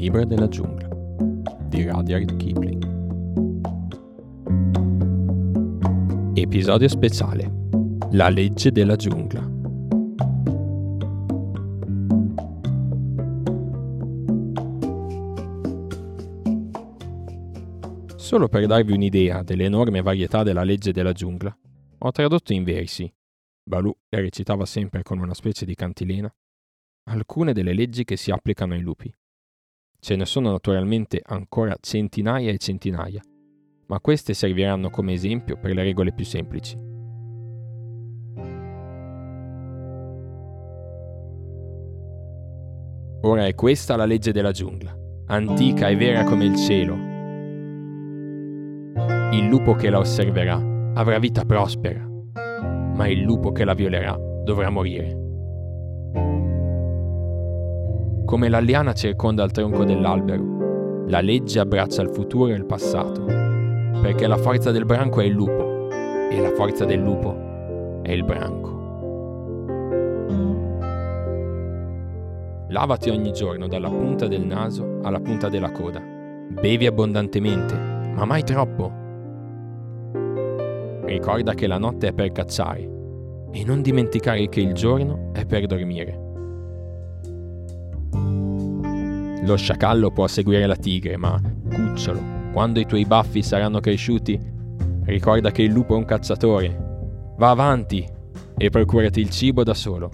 libro della giungla di Rudyard Kipling. Episodio speciale La legge della giungla. Solo per darvi un'idea dell'enorme varietà della legge della giungla, ho tradotto in versi, Balù le recitava sempre con una specie di cantilena, alcune delle leggi che si applicano ai lupi. Ce ne sono naturalmente ancora centinaia e centinaia, ma queste serviranno come esempio per le regole più semplici. Ora è questa la legge della giungla, antica e vera come il cielo. Il lupo che la osserverà avrà vita prospera, ma il lupo che la violerà dovrà morire. Come la liana circonda il tronco dell'albero, la legge abbraccia il futuro e il passato, perché la forza del branco è il lupo e la forza del lupo è il branco. Lavati ogni giorno dalla punta del naso alla punta della coda. Bevi abbondantemente, ma mai troppo. Ricorda che la notte è per cacciare e non dimenticare che il giorno è per dormire. Lo sciacallo può seguire la tigre, ma cucciolo, quando i tuoi baffi saranno cresciuti, ricorda che il lupo è un cacciatore. Va avanti e procurati il cibo da solo.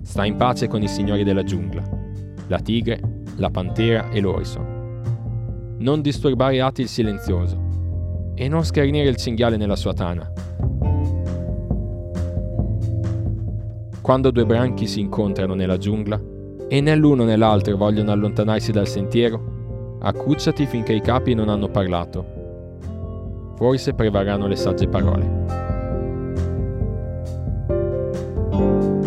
Sta in pace con i signori della giungla, la tigre, la pantera e l'orso. Non disturbare Ati il silenzioso e non schernire il cinghiale nella sua tana. Quando due branchi si incontrano nella giungla, e né l'uno né l'altro vogliono allontanarsi dal sentiero, accucciati finché i capi non hanno parlato. Forse prevarranno le sagge parole.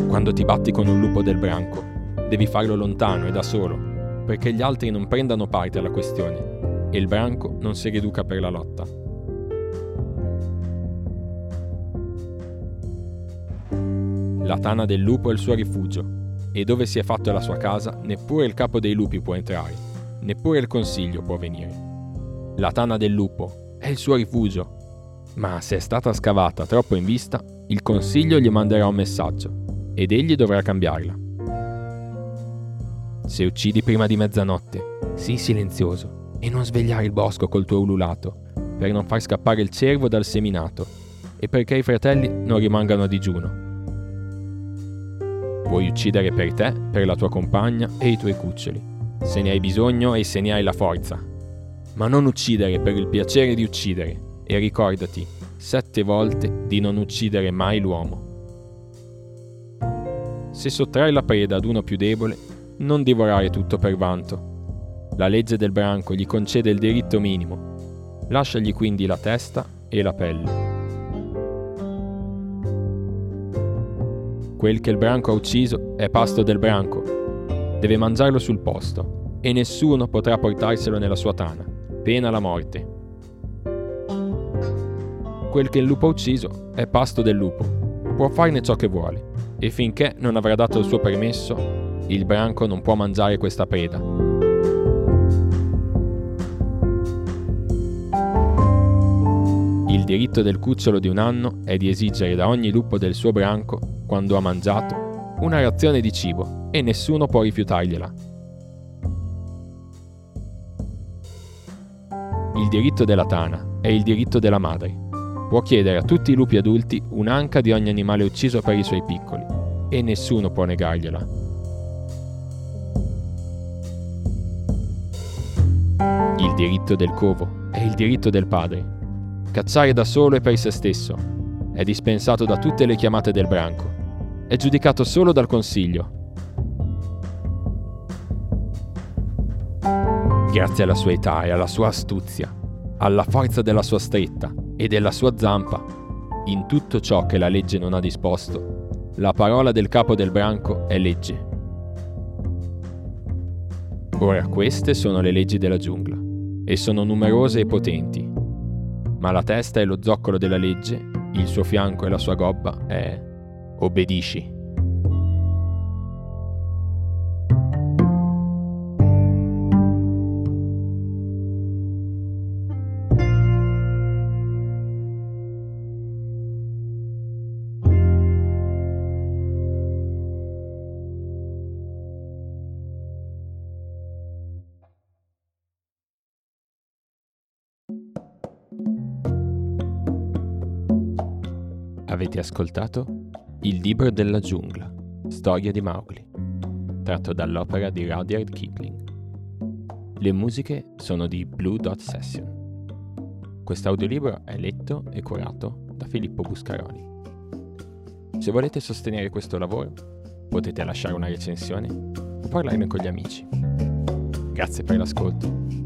Quando ti batti con un lupo del branco, devi farlo lontano e da solo, perché gli altri non prendano parte alla questione e il branco non si riduca per la lotta. La tana del lupo è il suo rifugio e dove si è fatto la sua casa neppure il capo dei lupi può entrare, neppure il consiglio può venire. La tana del lupo è il suo rifugio, ma se è stata scavata troppo in vista, il consiglio gli manderà un messaggio ed egli dovrà cambiarla. Se uccidi prima di mezzanotte, sii silenzioso e non svegliare il bosco col tuo ululato, per non far scappare il cervo dal seminato e perché i fratelli non rimangano a digiuno Puoi uccidere per te, per la tua compagna e i tuoi cuccioli, se ne hai bisogno e se ne hai la forza. Ma non uccidere per il piacere di uccidere e ricordati sette volte di non uccidere mai l'uomo. Se sottrai la preda ad uno più debole, non divorare tutto per vanto. La legge del branco gli concede il diritto minimo. Lasciagli quindi la testa e la pelle. Quel che il branco ha ucciso è pasto del branco. Deve mangiarlo sul posto e nessuno potrà portarselo nella sua tana, pena la morte. Quel che il lupo ha ucciso è pasto del lupo. Può farne ciò che vuole e finché non avrà dato il suo permesso, il branco non può mangiare questa preda. Il diritto del cucciolo di un anno è di esigere da ogni lupo del suo branco quando ha mangiato, una razione di cibo e nessuno può rifiutargliela. Il diritto della tana è il diritto della madre. Può chiedere a tutti i lupi adulti un'anca di ogni animale ucciso per i suoi piccoli e nessuno può negargliela. Il diritto del covo è il diritto del padre. Cacciare da solo e per se stesso. È dispensato da tutte le chiamate del branco è giudicato solo dal Consiglio. Grazie alla sua età e alla sua astuzia, alla forza della sua stretta e della sua zampa, in tutto ciò che la legge non ha disposto, la parola del capo del branco è legge. Ora queste sono le leggi della giungla, e sono numerose e potenti, ma la testa è lo zoccolo della legge, il suo fianco e la sua gobba è obbedisci. Avete ascoltato il libro della giungla, storia di Mowgli, tratto dall'opera di Rudyard Kipling. Le musiche sono di Blue Dot Session. Quest'audiolibro è letto e curato da Filippo Buscaroli. Se volete sostenere questo lavoro, potete lasciare una recensione o parlarne con gli amici. Grazie per l'ascolto